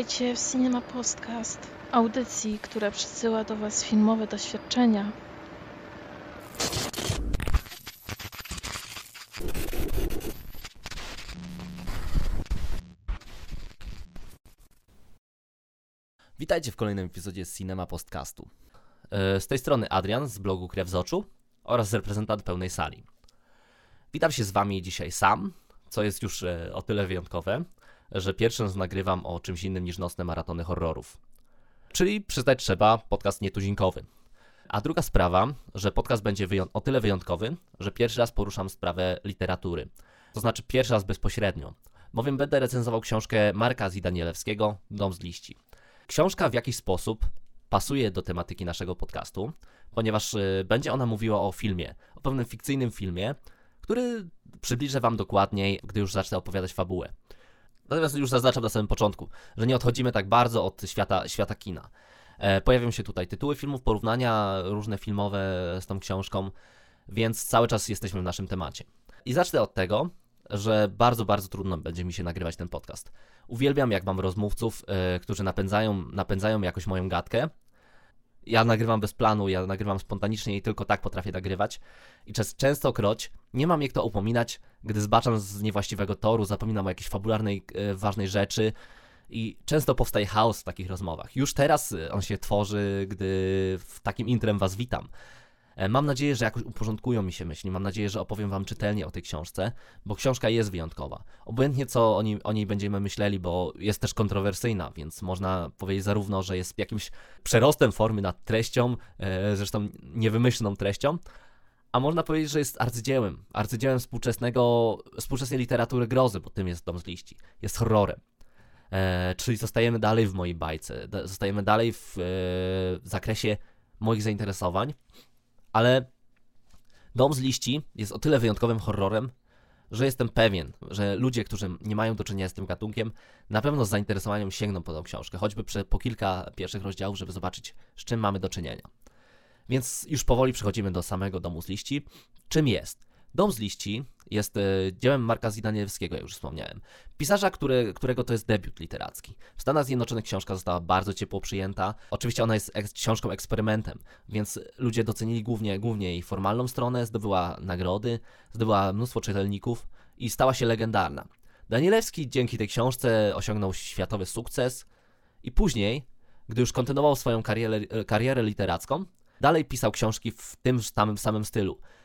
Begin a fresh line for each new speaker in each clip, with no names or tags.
Witajcie w Cinema Podcast, audycji, która przysyła do Was filmowe doświadczenia.
Witajcie w kolejnym epizodzie Cinema Podcastu. E, Z tej strony Adrian z blogu Krew z Oczu oraz reprezentant pełnej sali. Witam się z Wami dzisiaj sam, co jest już e, o tyle wyjątkowe, że pierwszy raz nagrywam o czymś innym niż nocne maratony horrorów. Czyli przyznać trzeba podcast nietuzinkowy. A druga sprawa, że podcast będzie o tyle wyjątkowy, że pierwszy raz poruszam sprawę literatury. To znaczy pierwszy raz bezpośrednio, bowiem będę recenzował książkę Marka Zidanielewskiego Dom z liści. Książka w jakiś sposób pasuje do tematyki naszego podcastu, ponieważ y, będzie ona mówiła o filmie, o pewnym fikcyjnym filmie, który przybliżę Wam dokładniej, gdy już zacznę opowiadać fabułę. Natomiast już zaznaczam na samym początku, że nie odchodzimy tak bardzo od świata, świata kina. E, pojawią się tutaj tytuły filmów, porównania różne filmowe z tą książką, więc cały czas jesteśmy w naszym temacie. I zacznę od tego, że bardzo, bardzo trudno będzie mi się nagrywać ten podcast. Uwielbiam, jak mam rozmówców, e, którzy napędzają, napędzają jakoś moją gadkę. Ja nagrywam bez planu, ja nagrywam spontanicznie i tylko tak potrafię nagrywać. I czas, częstokroć nie mam jak to upominać, gdy zbaczam z niewłaściwego toru, zapominam o jakiejś fabularnej, e, ważnej rzeczy. I często powstaje chaos w takich rozmowach. Już teraz e, on się tworzy, gdy w takim intrem was witam. E, Mam nadzieję, że jakoś uporządkują mi się myśli. Mam nadzieję, że opowiem Wam czytelnie o tej książce, bo książka jest wyjątkowa. Obojętnie co o niej, o niej będziemy myśleli, bo jest też kontrowersyjna, więc można powiedzieć zarówno, że jest jakimś przerostem formy nad treścią, e, zresztą niewymyślną treścią, a można powiedzieć, że jest arcydziełem. Arcydziełem współczesnego, współczesnej literatury grozy, bo tym jest Dom z liści. Jest horrorem. E, czyli zostajemy dalej w mojej bajce, zostajemy dalej w e, zakresie moich zainteresowań, ale Dom z liści jest o tyle wyjątkowym horrorem, że jestem pewien, że ludzie, którzy nie mają do czynienia z tym gatunkiem, na pewno z zainteresowaniem sięgną po tą książkę, choćby po kilka pierwszych rozdziałów, żeby zobaczyć, z czym mamy do czynienia. Więc już powoli przechodzimy do samego Domu z liści. Czym jest? Dom z liści jest e, dziełem Marka Zidaniewskiego, jak już wspomniałem. Pisarza, który, którego to jest debiut literacki. W Stanach Zjednoczonych książka została bardzo ciepło przyjęta. Oczywiście ona jest eks- książką eksperymentem, więc ludzie docenili głównie, głównie jej formalną stronę, zdobyła nagrody, zdobyła mnóstwo czytelników i stała się legendarna. Danielewski dzięki tej książce osiągnął światowy sukces i później, gdy już kontynuował swoją karierę, karierę literacką, dalej pisał książki w tym samym, samym stylu, e,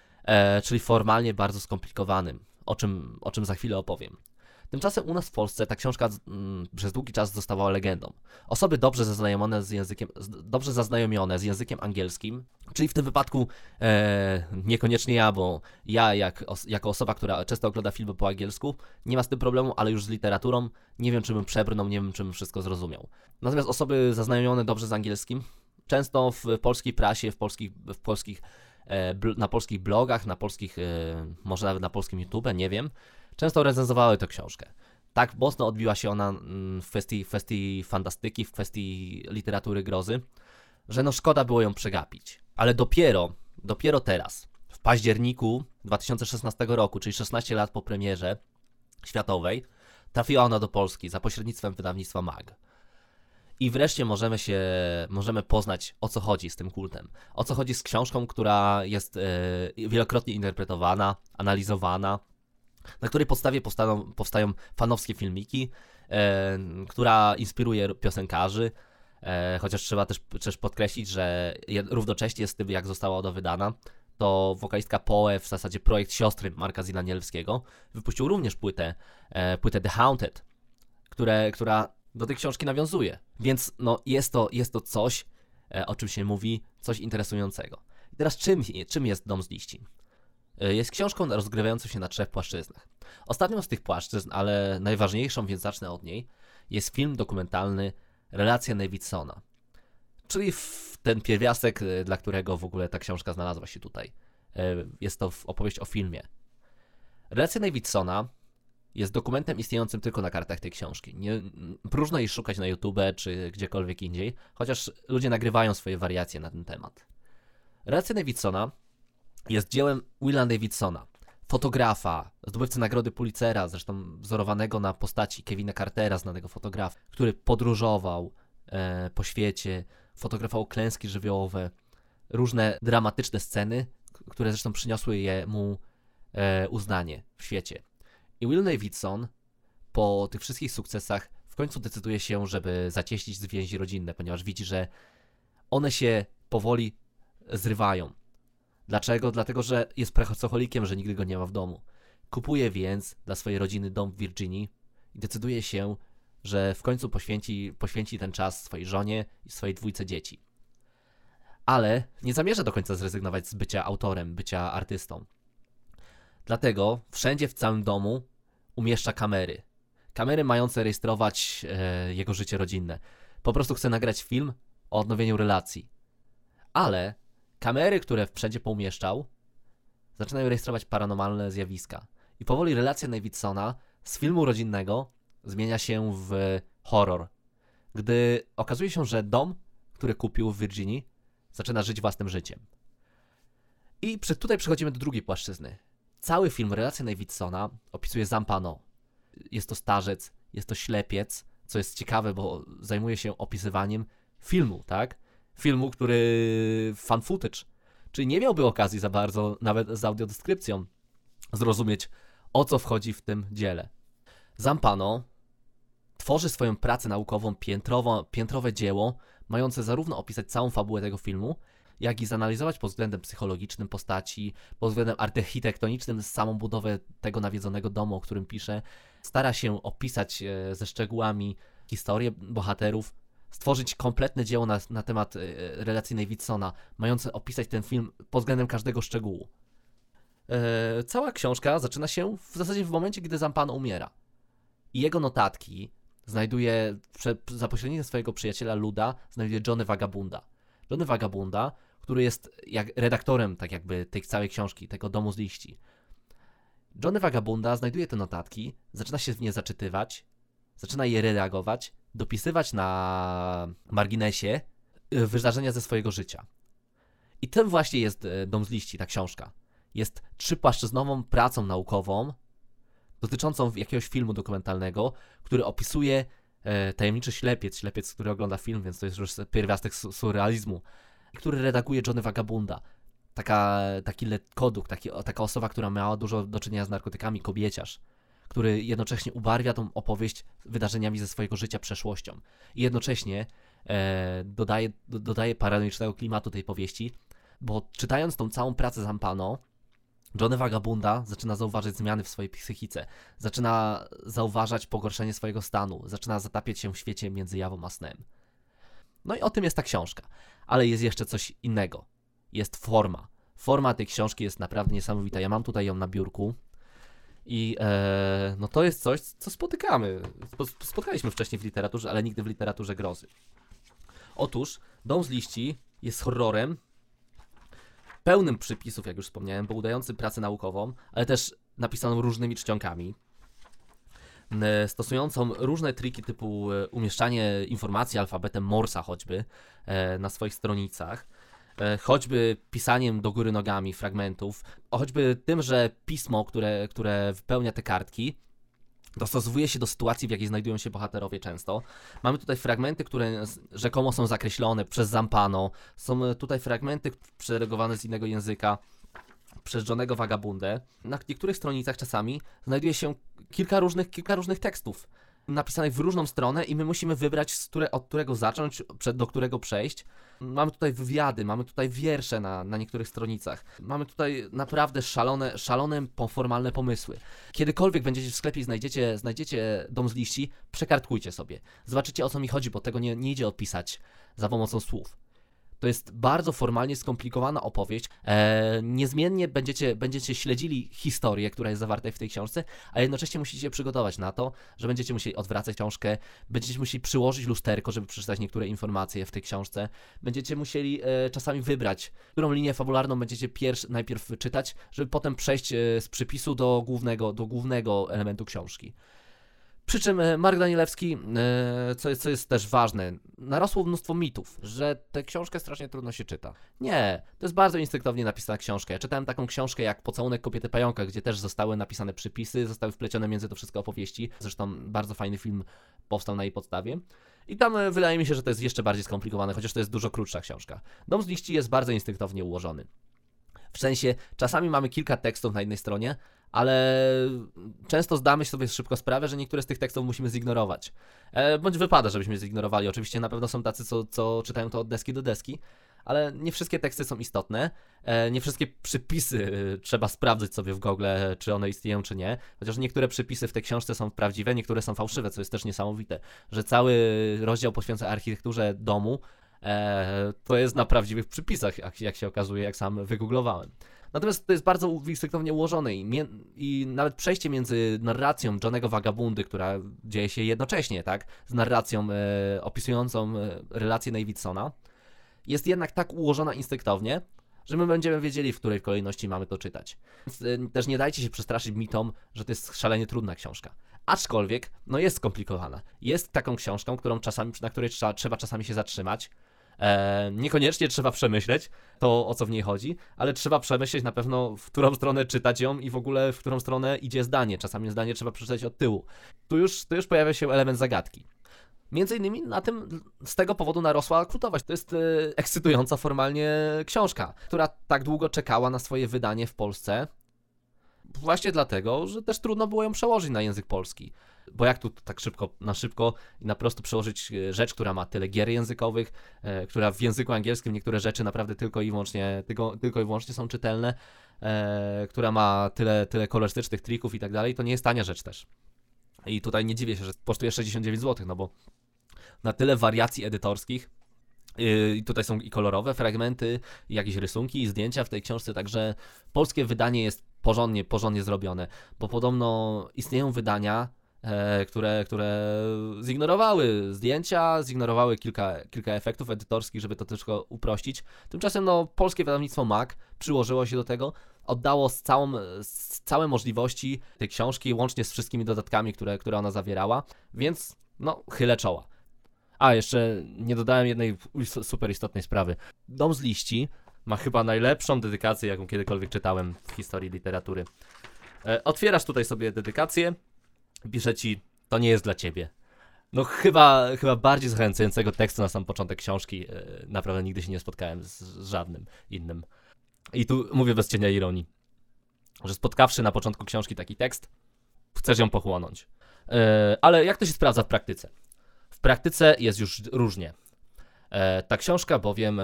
czyli formalnie bardzo skomplikowanym, o czym, o czym za chwilę opowiem. Tymczasem u nas w Polsce ta książka mm, przez długi czas zostawała legendą. Osoby dobrze zaznajomione z językiem, dobrze zaznajomione z językiem angielskim, czyli w tym wypadku e, niekoniecznie ja, bo ja jak, os, jako osoba, która często ogląda filmy po angielsku, nie ma z tym problemu, ale już z literaturą nie wiem, czy bym przebrnął, nie wiem, czy bym wszystko zrozumiał. Natomiast osoby zaznajomione dobrze z angielskim, często w polskiej prasie, w polskich, w polskich e, na polskich blogach, na polskich, e, może nawet na polskim YouTube, nie wiem, często recenzowały tę książkę. Tak mocno odbiła się ona mm, w kwestii, w kwestii fantastyki, w kwestii literatury grozy, że no szkoda było ją przegapić. Ale dopiero, dopiero teraz, w październiku 2016 roku, czyli 16 lat po premierze światowej, trafiła ona do Polski za pośrednictwem wydawnictwa MAG. I wreszcie możemy się, możemy poznać o co chodzi z tym kultem. O co chodzi z książką, która jest e, wielokrotnie interpretowana, analizowana, na której podstawie powstaną, powstają fanowskie filmiki, e, która inspiruje piosenkarzy. E, chociaż trzeba też, też podkreślić, że równocześnie z tym, jak została ona wydana, to wokalistka Poe, w zasadzie projekt siostry Marka Zilanielewskiego, wypuścił również płytę, e, płytę The Haunted, które, która do tej książki nawiązuje. Więc no, jest, to, jest to coś, e, o czym się mówi, coś interesującego. I teraz czym, czym jest Dom z liści? E, Jest książką rozgrywającą się na trzech płaszczyznach. Ostatnią z tych płaszczyzn, ale najważniejszą, więc zacznę od niej, jest film dokumentalny Relacja Davidsona. Czyli ten pierwiastek, e, dla którego w ogóle ta książka znalazła się tutaj. Jest to opowieść o filmie. Relacja Davidsona jest dokumentem istniejącym tylko na kartach tej książki. Nie, próżno jej szukać na YouTube czy gdziekolwiek indziej, chociaż ludzie nagrywają swoje wariacje na ten temat. Relacja Davidsona jest dziełem Willa Davidsona, fotografa, zdobywcy nagrody Pulitzera, zresztą wzorowanego na postaci Kevina Cartera, znanego fotografa, który podróżował e, po świecie, fotografował klęski żywiołowe, różne dramatyczne sceny, które zresztą przyniosły je mu e, uznanie w świecie. I Will Davidson po tych wszystkich sukcesach w końcu decyduje się, żeby zacieśnić więzi rodzinne, ponieważ widzi, że one się powoli zrywają. Dlaczego? Dlatego, że jest pracocholikiem, że nigdy go nie ma w domu. Kupuje więc dla swojej rodziny dom w Virginii i decyduje się, że w końcu poświęci, poświęci ten czas swojej żonie i swojej dwójce dzieci. Ale nie zamierza do końca zrezygnować z bycia autorem, bycia artystą. Dlatego wszędzie w całym domu umieszcza kamery. Kamery mające rejestrować e, jego życie rodzinne. Po prostu chce nagrać film o odnowieniu relacji. Ale kamery, które wszędzie poumieszczał, zaczynają rejestrować paranormalne zjawiska. I powoli relacja Davidsona z filmu rodzinnego zmienia się w horror. Gdy okazuje się, że dom, który kupił w Virginii, zaczyna żyć własnym życiem. I przy, tutaj przechodzimy do drugiej płaszczyzny. Cały film Relacja Davidsona opisuje Zampano. Jest to starzec, jest to ślepiec, co jest ciekawe, bo zajmuje się opisywaniem filmu, tak? Filmu, który fan footage, czyli nie miałby okazji za bardzo, nawet z audiodeskrypcją, zrozumieć, o co wchodzi w tym dziele. Zampano tworzy swoją pracę naukową piętrowo, piętrowe dzieło, mające zarówno opisać całą fabułę tego filmu, jak i zanalizować pod względem psychologicznym postaci, pod względem architektonicznym samą budowę tego nawiedzonego domu, o którym pisze. Stara się opisać e, ze szczegółami historię bohaterów, stworzyć kompletne dzieło na, na temat e, relacji Davidsona, mające opisać ten film pod względem każdego szczegółu. E, cała książka zaczyna się w zasadzie w momencie, kiedy Zampano umiera. I jego notatki znajduje, za pośrednictwem swojego przyjaciela Luda, znajduje Johnny Vagabunda. Johnny Vagabunda, który jest jak redaktorem tak jakby tej całej książki, tego domu z liści. Johnny Vagabunda znajduje te notatki, zaczyna się w nie zaczytywać, zaczyna je redagować, dopisywać na marginesie y, wydarzenia ze swojego życia. I tym właśnie jest y, Dom z liści, ta książka. Jest trzypłaszczyznową pracą naukową dotyczącą jakiegoś filmu dokumentalnego, który opisuje e, tajemniczy ślepiec, ślepiec, który ogląda film, więc to jest już pierwiastek surrealizmu który redaguje Johnny Vagabunda. Taka, taki koduk, taki, taka osoba, która miała dużo do czynienia z narkotykami, kobieciarz, który jednocześnie ubarwia tą opowieść wydarzeniami ze swojego życia, przeszłością. I jednocześnie e, dodaje, do, dodaje paranoicznego klimatu tej powieści, bo czytając tą całą pracę Zampano, Johnny Vagabunda zaczyna zauważyć zmiany w swojej psychice, zaczyna zauważać pogorszenie swojego stanu, zaczyna zatapiać się w świecie między jawą a snem. No i o tym jest ta książka. Ale jest jeszcze coś innego. Jest forma. Forma tej książki jest naprawdę niesamowita. Ja mam tutaj ją na biurku. I e, no to jest coś, co spotykamy. Spotkaliśmy wcześniej w literaturze, ale nigdy w literaturze grozy. Otóż Dom z liści jest horrorem pełnym przypisów, jak już wspomniałem, bo udający pracę naukową, ale też napisaną różnymi czcionkami. E, stosującą różne triki typu e, umieszczanie informacji alfabetem Morsa choćby e, na swoich stronicach, choćby pisaniem do góry nogami fragmentów, choćby tym, że pismo, które, które wypełnia te kartki, dostosowuje się do sytuacji, w jakiej znajdują się bohaterowie często. Mamy tutaj fragmenty, które rzekomo są zakreślone przez Zampano, są tutaj fragmenty przeregowane z innego języka, przez Johnego Vagabundę. Na niektórych stronicach czasami znajduje się kilka różnych, kilka różnych tekstów napisanych w różną stronę i my musimy wybrać, które, od którego zacząć, do którego przejść. Mamy tutaj wywiady, mamy tutaj wiersze na, na niektórych stronicach. Mamy tutaj naprawdę szalone, szalone formalne pomysły. Kiedykolwiek będziecie w sklepie i znajdziecie, znajdziecie dom z liści, przekartkujcie sobie. Zobaczycie o co mi chodzi, bo tego nie, nie idzie opisać za pomocą słów. To jest bardzo formalnie skomplikowana opowieść. E, niezmiennie będziecie, będziecie śledzili historię, która jest zawarta w tej książce, a jednocześnie musicie się przygotować na to, że będziecie musieli odwracać książkę, będziecie musieli przyłożyć lusterko, żeby przeczytać niektóre informacje w tej książce, będziecie musieli e, czasami wybrać, którą linię fabularną będziecie pierw, najpierw czytać, żeby potem przejść e, z przypisu do głównego, do głównego elementu książki. Przy czym e, Mark Danielewski, e, co jest, co jest też ważne, narosło mnóstwo mitów, że tę książkę strasznie trudno się czyta. Nie, to jest bardzo instynktownie napisana książka. Ja czytałem taką książkę jak Pocałunek kobiety pająka, gdzie też zostały napisane przypisy, zostały wplecione między to wszystko opowieści. Zresztą bardzo fajny film powstał na jej podstawie. I tam e, wydaje mi się, że to jest jeszcze bardziej skomplikowane, chociaż to jest dużo krótsza książka. Dom z liści jest bardzo instynktownie ułożony. W sensie, czasami mamy kilka tekstów na jednej stronie, ale często zdamy sobie szybko sprawę, że niektóre z tych tekstów musimy zignorować. E, bądź wypada, żebyśmy zignorowali. Oczywiście na pewno są tacy, co, co czytają to od deski do deski, ale nie wszystkie teksty są istotne. E, nie wszystkie przypisy e, trzeba sprawdzić sobie w Google, czy one istnieją, czy nie. Chociaż niektóre przypisy w tej książce są prawdziwe, niektóre są fałszywe, co jest też niesamowite. Że cały rozdział poświęca architekturze domu, to jest na prawdziwych przypisach, jak się okazuje, jak sam wygooglowałem. Natomiast to jest bardzo instynktownie ułożone i, mie- i nawet przejście między narracją Johnego Vagabundy, która dzieje się jednocześnie, tak, z narracją e, opisującą e, relację Davidsona, jest jednak tak ułożona instynktownie, że my będziemy wiedzieli, w której kolejności mamy to czytać. Więc e, też nie dajcie się przestraszyć mitom, że to jest szalenie trudna książka. Aczkolwiek, no jest skomplikowana. Jest taką książką, którą czasami, na której trzeba, trzeba czasami się zatrzymać, E, niekoniecznie trzeba przemyśleć to, o co w niej chodzi, ale trzeba przemyśleć na pewno, w którą stronę czytać ją i w ogóle w którą stronę idzie zdanie. Czasami zdanie trzeba przeczytać od tyłu. Tu już, tu już pojawia się element zagadki. Między innymi na tym, z tego powodu narosła krutowość. To jest e, ekscytująca formalnie książka, która tak długo czekała na swoje wydanie w Polsce. Właśnie dlatego, że też trudno było ją przełożyć na język polski. Bo jak tu tak szybko, na szybko i na prostu przełożyć e, rzecz, która ma tyle gier językowych, e, która w języku angielskim niektóre rzeczy naprawdę tylko i wyłącznie, tylko, tylko i wyłącznie są czytelne, e, która ma tyle, tyle kolorystycznych trików i tak dalej, to nie jest tania rzecz też. I tutaj nie dziwię się, że kosztuje 69 zł, no bo na tyle wariacji edytorskich, i tutaj są i kolorowe fragmenty, i jakieś rysunki, i zdjęcia w tej książce, także polskie wydanie jest porządnie, porządnie zrobione, bo podobno istnieją wydania, które, które zignorowały zdjęcia, zignorowały kilka, kilka efektów edytorskich, żeby to tylko uprościć. Tymczasem no, polskie wydawnictwo MAC przyłożyło się do tego, oddało z, całą, z całe możliwości tej książki, łącznie z wszystkimi dodatkami, które, które ona zawierała, więc no, chylę czoła. A, jeszcze nie dodałem jednej super istotnej sprawy. Dom z liści ma chyba najlepszą dedykację, jaką kiedykolwiek czytałem w historii literatury. E, otwierasz tutaj sobie dedykację, pisze ci, to nie jest dla ciebie. No chyba, chyba bardziej zachęcającego tekstu na sam początek książki e, naprawdę nigdy się nie spotkałem z, żadnym innym. I tu mówię bez cienia ironii, że spotkawszy na początku książki taki tekst, chcesz ją pochłonąć. E, ale jak to się sprawdza w praktyce? W praktyce jest już różnie. E, ta książka bowiem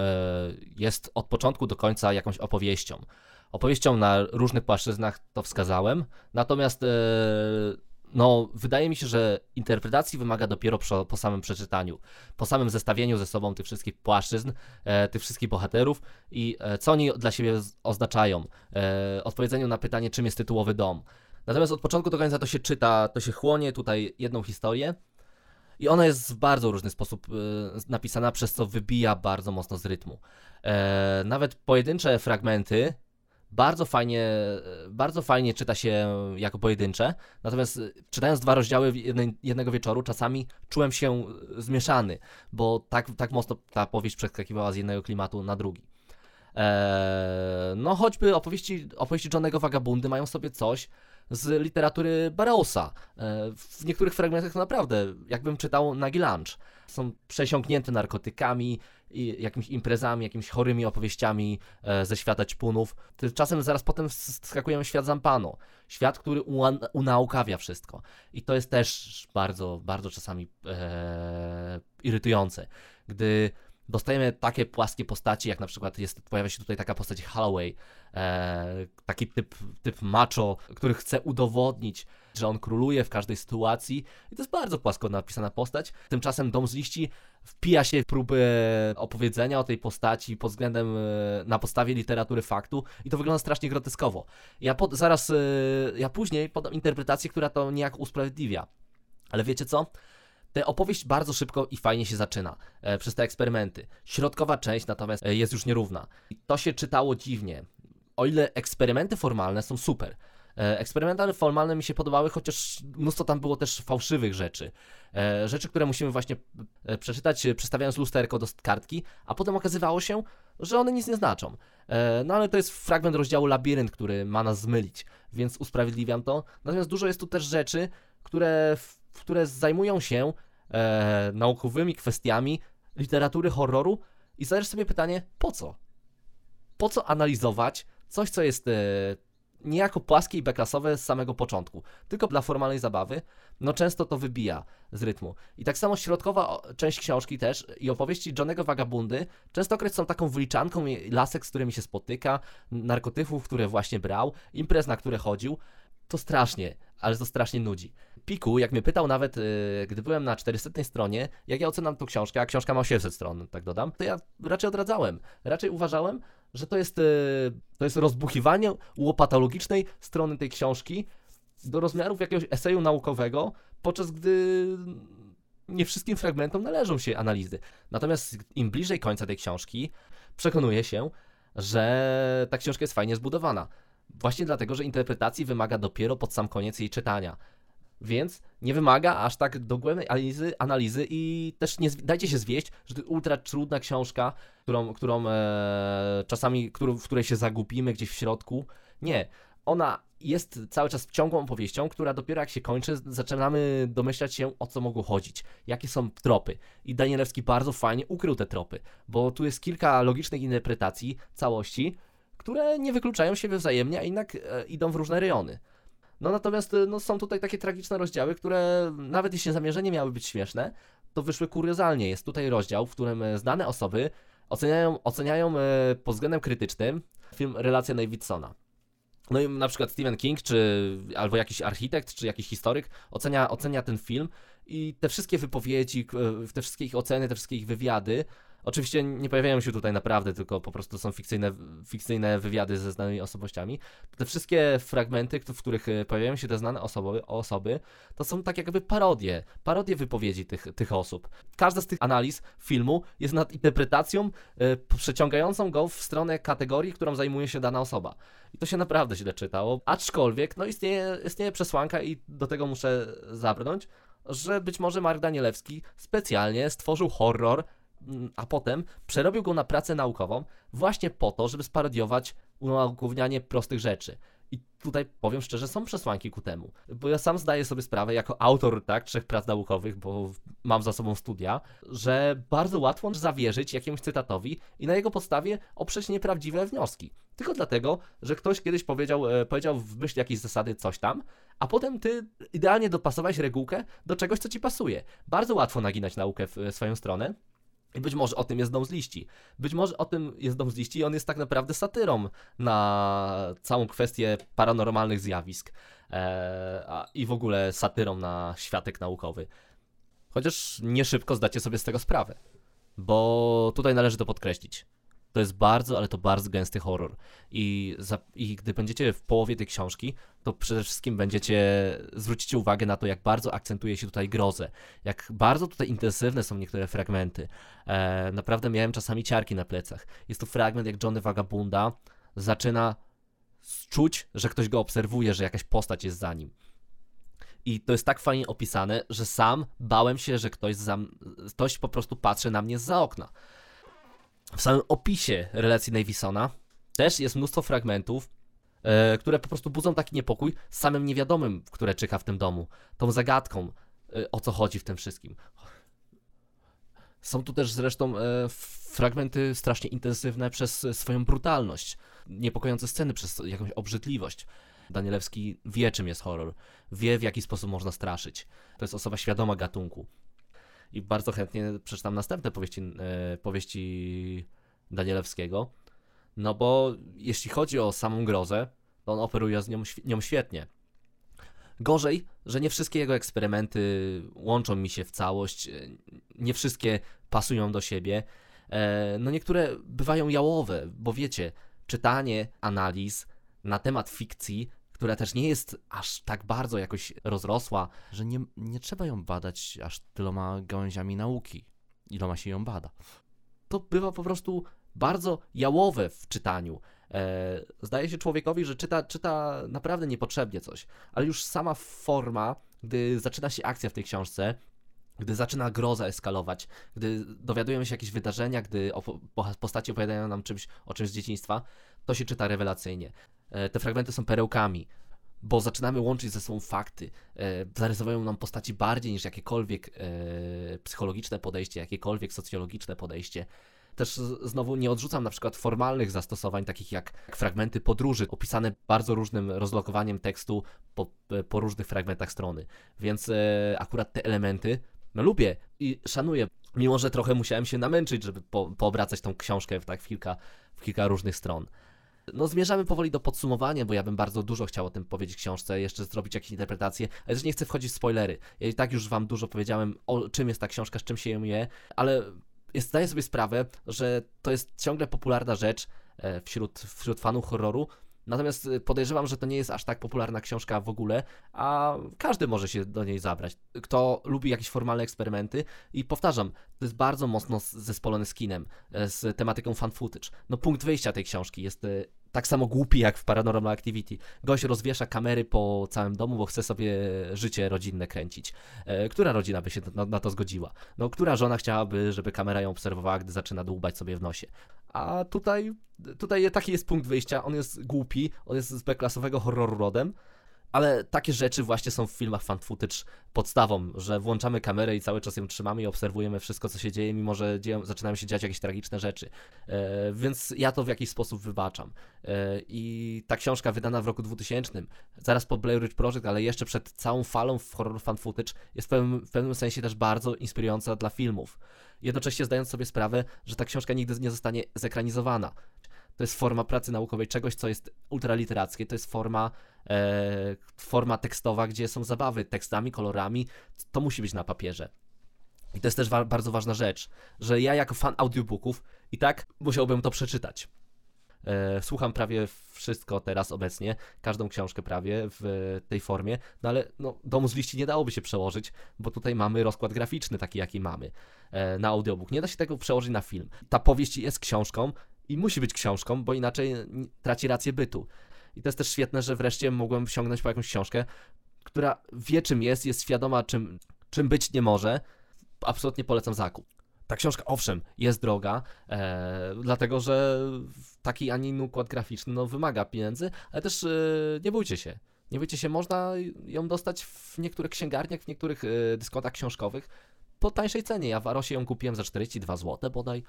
jest od początku do końca jakąś opowieścią. Opowieścią na różnych płaszczyznach to wskazałem, natomiast no, wydaje mi się, że interpretacji wymaga dopiero po, po samym przeczytaniu, po samym zestawieniu ze sobą tych wszystkich płaszczyzn, e, tych wszystkich bohaterów i e, co oni dla siebie oznaczają, e, odpowiedzeniu na pytanie, czym jest tytułowy dom. Natomiast od początku do końca to się czyta, to się chłonie tutaj jedną historię, i ona jest w bardzo różny sposób y, napisana, przez co wybija bardzo mocno z rytmu. E, nawet pojedyncze fragmenty bardzo fajnie, bardzo fajnie czyta się jako pojedyncze, natomiast czytając dwa rozdziały jednego wieczoru, czasami czułem się zmieszany, bo tak, tak mocno ta powieść przeskakiwała z jednego klimatu na drugi. Eee, no choćby opowieści, opowieści Johnego Vagabundy mają sobie coś, z literatury Barrowsa. E, w niektórych fragmentach to naprawdę, jakbym czytał Nagi Lunch. Są przesiąknięte narkotykami, jakimiś imprezami, jakimiś chorymi opowieściami e, ze świata ćpunów. Czasem zaraz potem skakujemy w świat Zampano. Świat, który unaukawia wszystko. I to jest też bardzo, bardzo czasami e, irytujące, gdy dostajemy takie płaskie postaci, jak na przykład jest, pojawia się tutaj taka postać Holloway, e, taki typ, typ macho, który chce udowodnić, że on króluje w każdej sytuacji i to jest bardzo płasko napisana postać. Tymczasem Dom z liści wpija się w próby opowiedzenia o tej postaci pod względem, e, na podstawie literatury faktu i to wygląda strasznie groteskowo. Ja pod, zaraz, e, ja później podam interpretację, która to niejako usprawiedliwia. Ale wiecie co? Tę opowieść bardzo szybko i fajnie się zaczyna e, przez te eksperymenty. Środkowa część natomiast e, jest już nierówna. I to się czytało dziwnie. O ile eksperymenty formalne są super, E, Eksperymenty formalne mi się podobały, chociaż mnóstwo tam było też fałszywych rzeczy. E, Rzeczy, które musimy właśnie e, przeczytać, przestawiając lusterko do kartki, a potem okazywało się, że one nic nie znaczą. No ale to jest fragment rozdziału Labirynt, który ma nas zmylić, więc usprawiedliwiam to. Natomiast dużo jest tu też rzeczy, które, które zajmują się e, naukowymi kwestiami literatury horroru i zadajesz sobie pytanie, po co? Po co analizować coś, co jest e, niejako płaskie i beklasowe z samego początku, tylko dla formalnej zabawy, no często to wybija z rytmu. I tak samo środkowa część książki też i opowieści Johnego Vagabundy częstokroć są taką wyliczanką i lasek, z którymi się spotyka, narkotyków, które właśnie brał, imprez, na które chodził. To strasznie, ale to strasznie nudzi. Piku, jak mnie pytał nawet, yy, gdy byłem na 400 stronie, jak ja oceniam tą książkę, a książka ma 800 stron, tak dodam, to ja raczej odradzałem. Raczej uważałem, że to jest, yy, to jest rozbuchiwanie łopatologicznej strony tej książki do rozmiarów jakiegoś eseju naukowego, podczas gdy nie wszystkim fragmentom należą się analizy. Natomiast im bliżej końca tej książki, przekonuję się, że ta książka jest fajnie zbudowana. Właśnie dlatego, że interpretacji wymaga dopiero pod sam koniec jej czytania. Więc nie wymaga aż tak dogłębnej analizy, analizy i też nie dajcie się zwieść, że to ultra trudna książka, którą, którą e, czasami, którą, w której się zagubimy gdzieś w środku. Nie. Ona jest cały czas ciągłą opowieścią, która dopiero jak się kończy, zaczynamy domyślać się, o co mogło chodzić, jakie są tropy. I Danielewski bardzo fajnie ukrył te tropy, bo tu jest kilka logicznych interpretacji całości, które nie wykluczają siebie wzajemnie, a jednak e, idą w różne rejony. No natomiast e, no, są tutaj takie tragiczne rozdziały, które nawet jeśli zamierzenie miały być śmieszne, to wyszły kuriozalnie. Jest tutaj rozdział, w którym e, znane osoby oceniają, oceniają e, pod względem krytycznym film Relacja Davidsona. No i na przykład Stephen King, czy albo jakiś architekt, czy jakiś historyk ocenia, ocenia ten film i te wszystkie wypowiedzi, e, te wszystkie ich oceny, te wszystkie ich wywiady, oczywiście nie pojawiają się tutaj naprawdę, tylko po prostu są fikcyjne, fikcyjne wywiady ze znanymi osobowościami. Te wszystkie fragmenty, w których e, pojawiają się te znane osoby, osoby to są tak jakby parodie, parodie wypowiedzi tych, tych osób. Każda z tych analiz filmu jest nad interpretacją e, przeciągającą go w stronę kategorii, którą zajmuje się dana osoba. I to się naprawdę źle czytało. Aczkolwiek, no istnieje, istnieje przesłanka i do tego muszę zabrnąć, że być może Mark Danielewski specjalnie stworzył horror, a potem przerobił go na pracę naukową właśnie po to, żeby sparodiować unaukownianie prostych rzeczy. I tutaj powiem szczerze, są przesłanki ku temu. Bo ja sam zdaję sobie sprawę, jako autor tak, trzech prac naukowych, bo mam za sobą studia, że bardzo łatwo zawierzyć jakiemuś cytatowi i na jego podstawie oprzeć nieprawdziwe wnioski. Tylko dlatego, że ktoś kiedyś powiedział, e, powiedział w myśl jakiejś zasady coś tam, a potem ty idealnie dopasowałeś regułkę do czegoś, co ci pasuje. Bardzo łatwo naginać naukę w e, swoją stronę. I być może o tym jest dom z liści. Być może o tym jest dom z liści i on jest tak naprawdę satyrą na całą kwestię paranormalnych zjawisk e, a, i w ogóle satyrą na światek naukowy. Chociaż nie szybko zdacie sobie z tego sprawę, bo tutaj należy to podkreślić. To jest bardzo, ale to bardzo gęsty horror. I, za, I gdy będziecie w połowie tej książki, to przede wszystkim będziecie, zwrócicie uwagę na to, jak bardzo akcentuje się tutaj grozę, jak bardzo tutaj intensywne są niektóre fragmenty. E, naprawdę miałem czasami ciarki na plecach. Jest to fragment, jak Johnny Vagabunda zaczyna czuć, że ktoś go obserwuje, że jakaś postać jest za nim. I to jest tak fajnie opisane, że sam bałem się, że ktoś, za, ktoś po prostu patrzy na mnie za okna. W samym opisie relacji Navisona też jest mnóstwo fragmentów, e, które po prostu budzą taki niepokój z samym niewiadomym, które czyha w tym domu, tą zagadką, e, o co chodzi w tym wszystkim. Są tu też zresztą e, fragmenty strasznie intensywne przez swoją brutalność, niepokojące sceny przez jakąś obrzydliwość. Danielewski wie, czym jest horror, wie, w jaki sposób można straszyć. To jest osoba świadoma gatunku. I bardzo chętnie przeczytam następne powieści, e, powieści Danielewskiego. No bo jeśli chodzi o samą grozę, to on operuje z nią, nią świetnie. Gorzej, że nie wszystkie jego eksperymenty łączą mi się w całość, e, nie wszystkie pasują do siebie. E, No niektóre bywają jałowe, bo wiecie, czytanie analiz na temat fikcji, która też nie jest aż tak bardzo jakoś rozrosła,
że nie, nie trzeba ją badać aż tyloma gałęziami nauki, iloma się ją bada.
to bywa po prostu bardzo jałowe w czytaniu. E, zdaje się człowiekowi, że czyta, czyta naprawdę niepotrzebnie coś, ale już sama forma, gdy zaczyna się akcja w tej książce, gdy zaczyna groza eskalować, gdy dowiadujemy się jakieś wydarzenia, gdy postaci opowiadają nam czymś, o czymś z dzieciństwa, to się czyta rewelacyjnie. E, te fragmenty są perełkami, bo zaczynamy łączyć ze sobą fakty. E, zarysowują nam postaci bardziej niż jakiekolwiek e, psychologiczne podejście, jakiekolwiek socjologiczne podejście. Też znowu nie odrzucam na przykład formalnych zastosowań, takich jak fragmenty podróży, opisane bardzo różnym rozlokowaniem tekstu po, po różnych fragmentach strony. Więc akurat te elementy no lubię i szanuję. Mimo, że trochę musiałem się namęczyć, żeby po, poobracać tą książkę w, tak w kilka, w kilka różnych stron. No zmierzamy powoli do podsumowania, bo ja bym bardzo dużo chciał o tym powiedzieć w książce, jeszcze zrobić jakieś interpretacje, ale też nie chcę wchodzić w spoilery. Ja i tak już wam dużo powiedziałem o czym jest ta książka, z czym się ją je, ale zdaję sobie sprawę, że to jest ciągle popularna rzecz e, wśród, wśród fanów horroru, Natomiast y, podejrzewam, że to nie jest aż tak popularna książka w ogóle, a każdy może się do niej zabrać. Kto lubi jakieś formalne eksperymenty i powtarzam, to jest bardzo mocno zespolony z kinem, e, z tematyką fan footage. No punkt wyjścia tej książki jest e, tak samo głupi jak w Paranormal Activity. Gość rozwiesza kamery po całym domu, bo chce sobie życie rodzinne kręcić. E, która rodzina by się na, na, to zgodziła? No, która żona chciałaby, żeby kamera ją obserwowała, gdy zaczyna dłubać sobie w nosie? A tutaj, tutaj taki jest punkt wyjścia. On jest głupi, on jest z B-klasowego horroru rodem, ale takie rzeczy właśnie są w filmach fan footage podstawą, że włączamy kamerę i cały czas ją trzymamy i obserwujemy wszystko, co się dzieje, mimo że dzieją, zaczynają się dziać jakieś tragiczne rzeczy. E, więc ja to w jakiś sposób wybaczam. E, I ta książka wydana w roku 2000, zaraz po Blair Witch Project, ale jeszcze przed całą falą w horror fan footage, jest w pewnym, w pewnym sensie też bardzo inspirująca dla filmów. Jednocześnie zdając sobie sprawę, że ta książka nigdy nie zostanie zekranizowana to jest forma pracy naukowej, czegoś, co jest ultraliterackie, to jest forma, e, forma tekstowa, gdzie są zabawy tekstami, kolorami, to musi być na papierze. I to jest też wa bardzo ważna rzecz, że ja jako fan audiobooków i tak musiałbym to przeczytać. E, słucham prawie wszystko teraz obecnie, każdą książkę prawie w tej formie, no ale no, domu z liści nie dałoby się przełożyć, bo tutaj mamy rozkład graficzny taki, jaki mamy e, na audiobook. Nie da się tego przełożyć na film. Ta powieść jest książką, i musi być książką, bo inaczej traci rację bytu. I to jest też świetne, że wreszcie mogłem sięgnąć po jakąś książkę, która wie czym jest, jest świadoma czym, czym być nie może. Absolutnie polecam zakup. Ta książka, owszem, jest droga, e, dlatego że taki, a nie inny układ graficzny no, wymaga pieniędzy, ale też e, nie bójcie się. Nie bójcie się, można ją dostać w niektórych księgarniach, w niektórych e, dyskontach książkowych po tańszej cenie. Ja w Arosie ją kupiłem za 42 zł bodaj.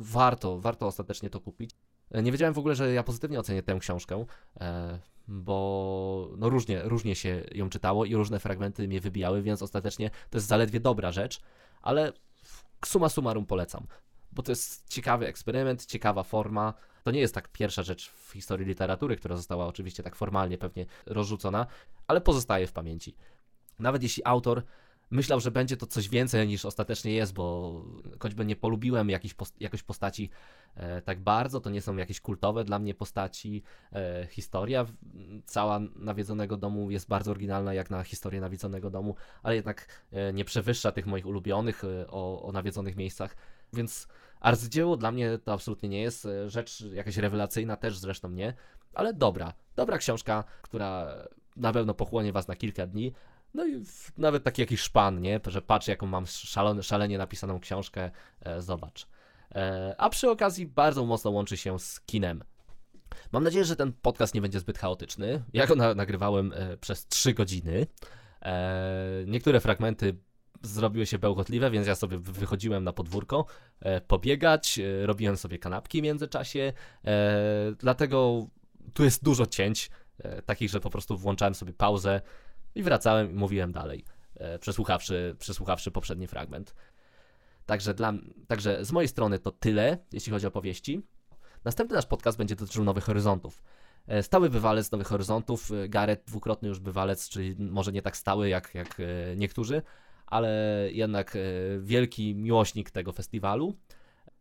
Warto, warto ostatecznie to kupić. E, nie wiedziałem w ogóle, że ja pozytywnie ocenię tę książkę, e, bo no różnie, różnie się ją czytało i różne fragmenty mnie wybijały, więc ostatecznie to jest zaledwie dobra rzecz, ale suma summarum polecam, bo to jest ciekawy eksperyment, ciekawa forma. To nie jest tak pierwsza rzecz w historii literatury, która została oczywiście tak formalnie pewnie rozrzucona, ale pozostaje w pamięci. Nawet jeśli autor myślał, że będzie to coś więcej niż ostatecznie jest, bo choćby nie polubiłem jakiejś post jakoś postaci e, tak bardzo, to nie są jakieś kultowe dla mnie postaci. E, historia cała Nawiedzonego Domu jest bardzo oryginalna jak na historię Nawiedzonego Domu, ale jednak e, nie przewyższa tych moich ulubionych e, o, o nawiedzonych miejscach, więc arcydzieło dla mnie to absolutnie nie jest e, rzecz jakaś rewelacyjna, też zresztą nie, ale dobra, dobra książka, która na pewno pochłonie was na kilka dni, no i nawet taki jakiś szpan, nie? Że patrz, jaką mam szalone, szalenie napisaną książkę, e, zobacz. E, a przy okazji bardzo mocno łączy się z kinem. Mam nadzieję, że ten podcast nie będzie zbyt chaotyczny. Ja go na nagrywałem e, przez 3 godziny. E, niektóre fragmenty zrobiły się bełkotliwe, więc ja sobie wychodziłem na podwórko e, pobiegać, e, robiłem sobie kanapki w międzyczasie, dlatego tu jest dużo cięć, takich, że po prostu włączałem sobie pauzę, i wracałem i mówiłem dalej, e, przesłuchawszy, przesłuchawszy poprzedni fragment. Także, dla, także z mojej strony to tyle, jeśli chodzi o powieści. Następny nasz podcast będzie dotyczył Nowych Horyzontów. E, stały bywalec Nowych Horyzontów, e, Gareth dwukrotny już bywalec, czyli może nie tak stały jak, jak niektórzy, ale jednak wielki miłośnik tego festiwalu.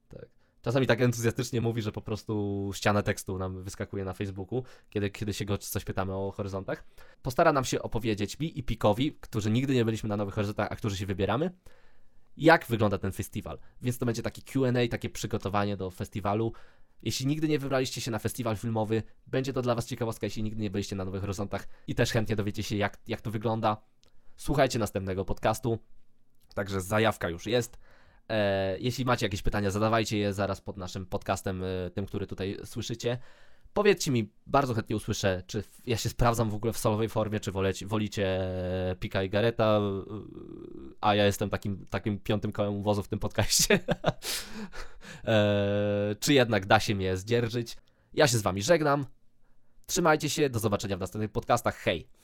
Tak. Czasami tak entuzjastycznie mówi, że po prostu ściana tekstu nam wyskakuje na Facebooku, kiedy, kiedy się go coś pytamy o horyzontach. Postara nam się opowiedzieć mi i Pikowi, którzy nigdy nie byliśmy na Nowych Horyzontach, a którzy się wybieramy, jak wygląda ten festiwal. Więc to będzie taki QA, takie przygotowanie do festiwalu. Jeśli nigdy nie wybraliście się na festiwal filmowy, będzie to dla Was ciekawostka, jeśli nigdy nie byliście na Nowych Horyzontach i też chętnie dowiecie się, jak, jak to wygląda. Słuchajcie następnego podcastu. Także zajawka już jest. E, jeśli macie jakieś pytania, zadawajcie je zaraz pod naszym podcastem, e, tym, który tutaj słyszycie. Powiedzcie mi, bardzo chętnie usłyszę, czy ja się sprawdzam w ogóle w solowej formie, czy wolecie, wolicie e, Pika i Gareta, a ja jestem takim, takim piątym kołem wozu w tym podcaście. czy jednak da się mnie zdzierżyć? Ja się z wami żegnam. Trzymajcie się, do zobaczenia w następnych podcastach. Hej!